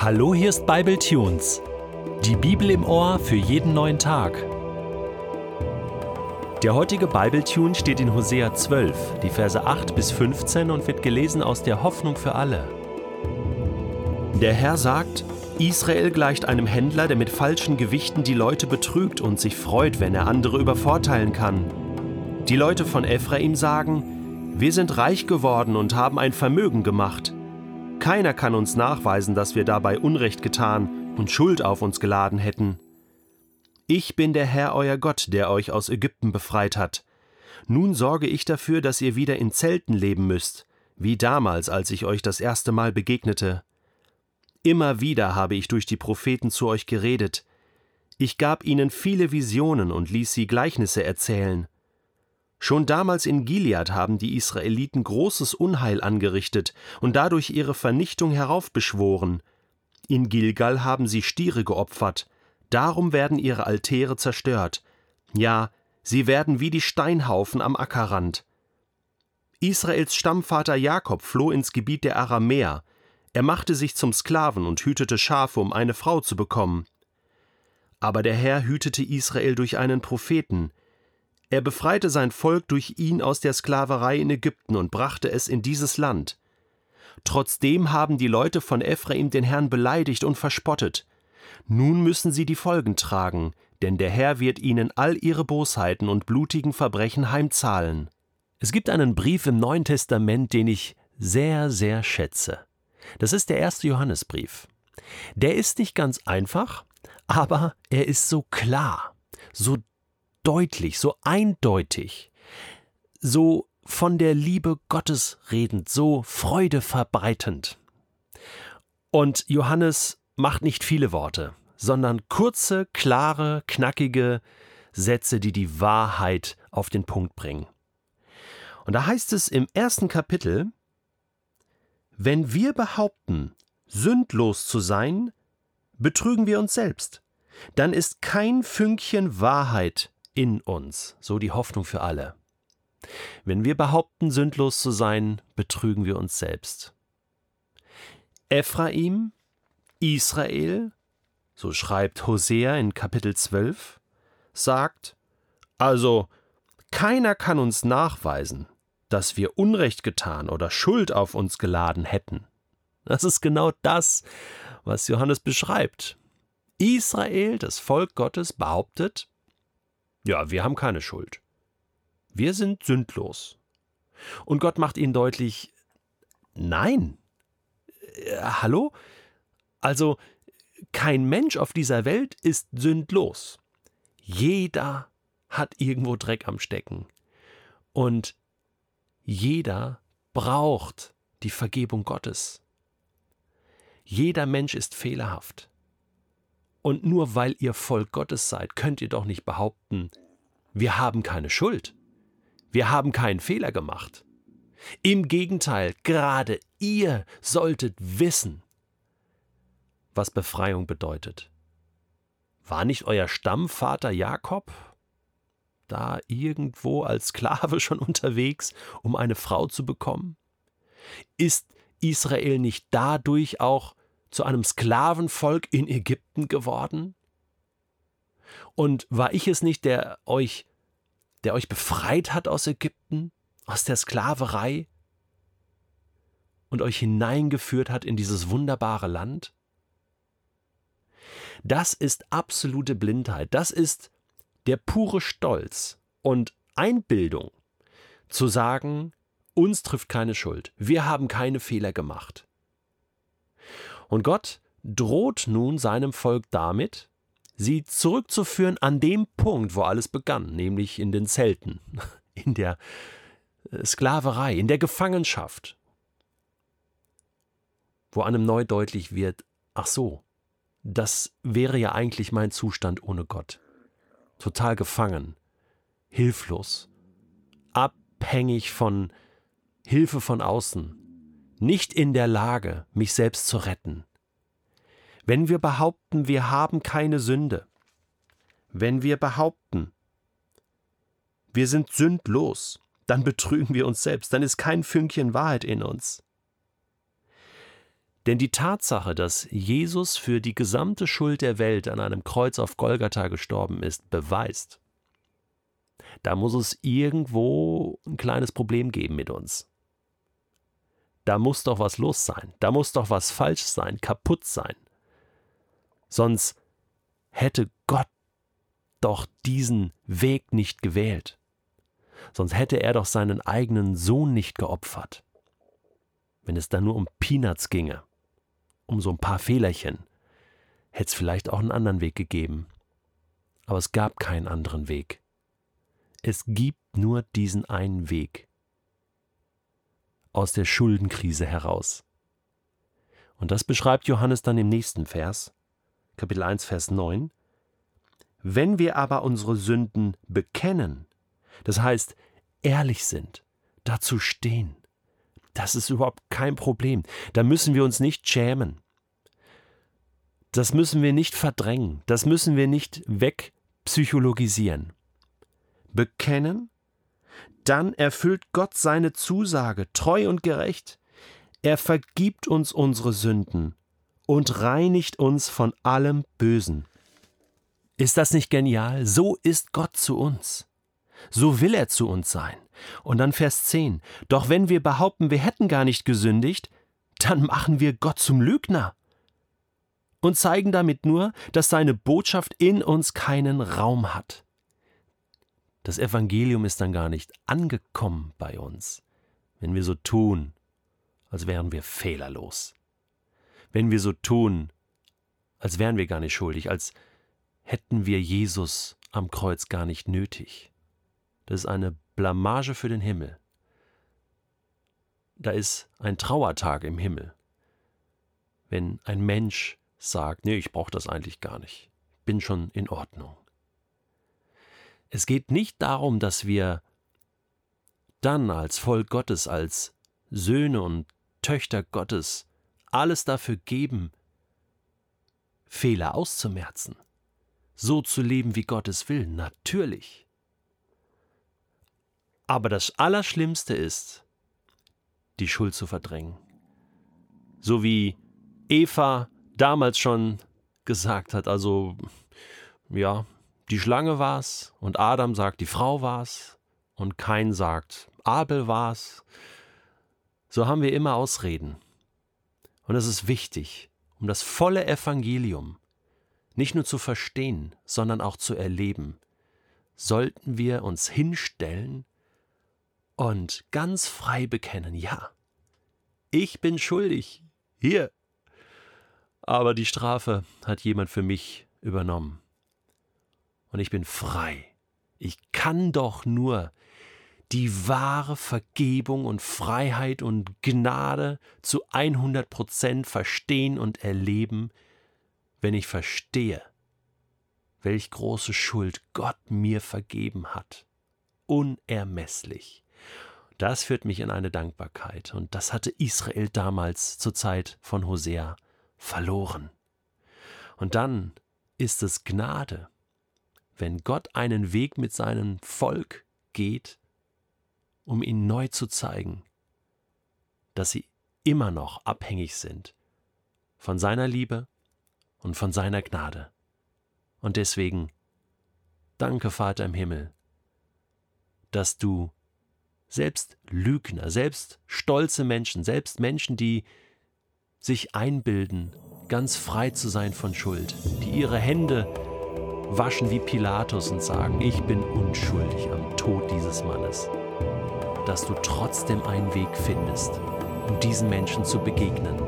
Hallo, hier ist Bible Tunes. Die Bibel im Ohr für jeden neuen Tag. Der heutige Bible Tune steht in Hosea 12, die Verse 8 bis 15 und wird gelesen aus der Hoffnung für alle. Der Herr sagt: Israel gleicht einem Händler, der mit falschen Gewichten die Leute betrügt und sich freut, wenn er andere übervorteilen kann. Die Leute von Ephraim sagen: Wir sind reich geworden und haben ein Vermögen gemacht. Keiner kann uns nachweisen, dass wir dabei Unrecht getan und Schuld auf uns geladen hätten. Ich bin der Herr euer Gott, der euch aus Ägypten befreit hat. Nun sorge ich dafür, dass ihr wieder in Zelten leben müsst, wie damals, als ich euch das erste Mal begegnete. Immer wieder habe ich durch die Propheten zu euch geredet. Ich gab ihnen viele Visionen und ließ sie Gleichnisse erzählen. Schon damals in Gilead haben die Israeliten großes Unheil angerichtet und dadurch ihre Vernichtung heraufbeschworen. In Gilgal haben sie Stiere geopfert, darum werden ihre Altäre zerstört. Ja, sie werden wie die Steinhaufen am Ackerrand. Israels Stammvater Jakob floh ins Gebiet der Aramäer. Er machte sich zum Sklaven und hütete Schafe, um eine Frau zu bekommen. Aber der Herr hütete Israel durch einen Propheten, er befreite sein Volk durch ihn aus der Sklaverei in Ägypten und brachte es in dieses Land. Trotzdem haben die Leute von Ephraim den Herrn beleidigt und verspottet. Nun müssen sie die Folgen tragen, denn der Herr wird ihnen all ihre Bosheiten und blutigen Verbrechen heimzahlen. Es gibt einen Brief im Neuen Testament, den ich sehr, sehr schätze. Das ist der erste Johannesbrief. Der ist nicht ganz einfach, aber er ist so klar, so deutlich, so eindeutig, so von der Liebe Gottes redend, so Freude verbreitend. Und Johannes macht nicht viele Worte, sondern kurze, klare, knackige Sätze, die die Wahrheit auf den Punkt bringen. Und da heißt es im ersten Kapitel, wenn wir behaupten, sündlos zu sein, betrügen wir uns selbst. Dann ist kein Fünkchen Wahrheit in uns, so die Hoffnung für alle. Wenn wir behaupten, sündlos zu sein, betrügen wir uns selbst. Ephraim, Israel, so schreibt Hosea in Kapitel 12, sagt, also keiner kann uns nachweisen, dass wir Unrecht getan oder Schuld auf uns geladen hätten. Das ist genau das, was Johannes beschreibt. Israel, das Volk Gottes, behauptet, ja, wir haben keine Schuld. Wir sind sündlos. Und Gott macht ihnen deutlich, nein. Äh, hallo? Also, kein Mensch auf dieser Welt ist sündlos. Jeder hat irgendwo Dreck am Stecken. Und jeder braucht die Vergebung Gottes. Jeder Mensch ist fehlerhaft. Und nur weil ihr Volk Gottes seid, könnt ihr doch nicht behaupten, wir haben keine Schuld. Wir haben keinen Fehler gemacht. Im Gegenteil, gerade ihr solltet wissen, was Befreiung bedeutet. War nicht euer Stammvater Jakob da irgendwo als Sklave schon unterwegs, um eine Frau zu bekommen? Ist Israel nicht dadurch auch zu einem Sklavenvolk in Ägypten geworden? Und war ich es nicht, der euch, der euch befreit hat aus Ägypten, aus der Sklaverei und euch hineingeführt hat in dieses wunderbare Land? Das ist absolute Blindheit, das ist der pure Stolz und Einbildung, zu sagen, uns trifft keine Schuld, wir haben keine Fehler gemacht. Und Gott droht nun seinem Volk damit, sie zurückzuführen an dem Punkt, wo alles begann, nämlich in den Zelten, in der äh, Sklaverei, in der Gefangenschaft, wo einem neu deutlich wird, ach so, das wäre ja eigentlich mein Zustand ohne Gott. Total gefangen, hilflos, abhängig von Hilfe von außen, nicht in der Lage, mich selbst zu retten. Wenn wir behaupten, wir haben keine Sünde, wenn wir behaupten, wir sind sündlos, dann betrügen wir uns selbst, dann ist kein Fünkchen Wahrheit in uns. Denn die Tatsache, dass Jesus für die gesamte Schuld der Welt an einem Kreuz auf Golgatha gestorben ist, beweist, da muss es irgendwo ein kleines Problem geben mit uns. Da muss doch was los sein, da muss doch was falsch sein, kaputt sein. Sonst hätte Gott doch diesen Weg nicht gewählt. Sonst hätte er doch seinen eigenen Sohn nicht geopfert. Wenn es da nur um Peanuts ginge, um so ein paar Fehlerchen, hätte es vielleicht auch einen anderen Weg gegeben. Aber es gab keinen anderen Weg. Es gibt nur diesen einen Weg aus der Schuldenkrise heraus. Und das beschreibt Johannes dann im nächsten Vers, Kapitel 1, Vers 9. Wenn wir aber unsere Sünden bekennen, das heißt ehrlich sind, dazu stehen, das ist überhaupt kein Problem. Da müssen wir uns nicht schämen. Das müssen wir nicht verdrängen. Das müssen wir nicht wegpsychologisieren. Bekennen, dann erfüllt Gott seine Zusage treu und gerecht. Er vergibt uns unsere Sünden und reinigt uns von allem Bösen. Ist das nicht genial? So ist Gott zu uns. So will er zu uns sein. Und dann Vers 10. Doch wenn wir behaupten, wir hätten gar nicht gesündigt, dann machen wir Gott zum Lügner und zeigen damit nur, dass seine Botschaft in uns keinen Raum hat. Das Evangelium ist dann gar nicht angekommen bei uns, wenn wir so tun, als wären wir fehlerlos. Wenn wir so tun, als wären wir gar nicht schuldig, als hätten wir Jesus am Kreuz gar nicht nötig. Das ist eine Blamage für den Himmel. Da ist ein Trauertag im Himmel, wenn ein Mensch sagt, nee, ich brauche das eigentlich gar nicht, bin schon in Ordnung. Es geht nicht darum, dass wir dann als Volk Gottes, als Söhne und Töchter Gottes alles dafür geben, Fehler auszumerzen, so zu leben, wie Gott es will, natürlich. Aber das Allerschlimmste ist, die Schuld zu verdrängen. So wie Eva damals schon gesagt hat, also ja, die Schlange war's und Adam sagt, die Frau war's und kein sagt, Abel war's. So haben wir immer Ausreden. Und es ist wichtig, um das volle Evangelium nicht nur zu verstehen, sondern auch zu erleben, sollten wir uns hinstellen und ganz frei bekennen, ja, ich bin schuldig, hier. Aber die Strafe hat jemand für mich übernommen. Und ich bin frei. Ich kann doch nur die wahre Vergebung und Freiheit und Gnade zu 100 Prozent verstehen und erleben, wenn ich verstehe, welch große Schuld Gott mir vergeben hat. Unermesslich. Das führt mich in eine Dankbarkeit. Und das hatte Israel damals zur Zeit von Hosea verloren. Und dann ist es Gnade, wenn Gott einen Weg mit seinem Volk geht, um ihnen neu zu zeigen, dass sie immer noch abhängig sind von seiner Liebe und von seiner Gnade. Und deswegen danke, Vater im Himmel, dass du selbst Lügner, selbst stolze Menschen, selbst Menschen, die sich einbilden, ganz frei zu sein von Schuld, die ihre Hände waschen wie Pilatus und sagen, ich bin unschuldig am Tod dieses Mannes, dass du trotzdem einen Weg findest, um diesen Menschen zu begegnen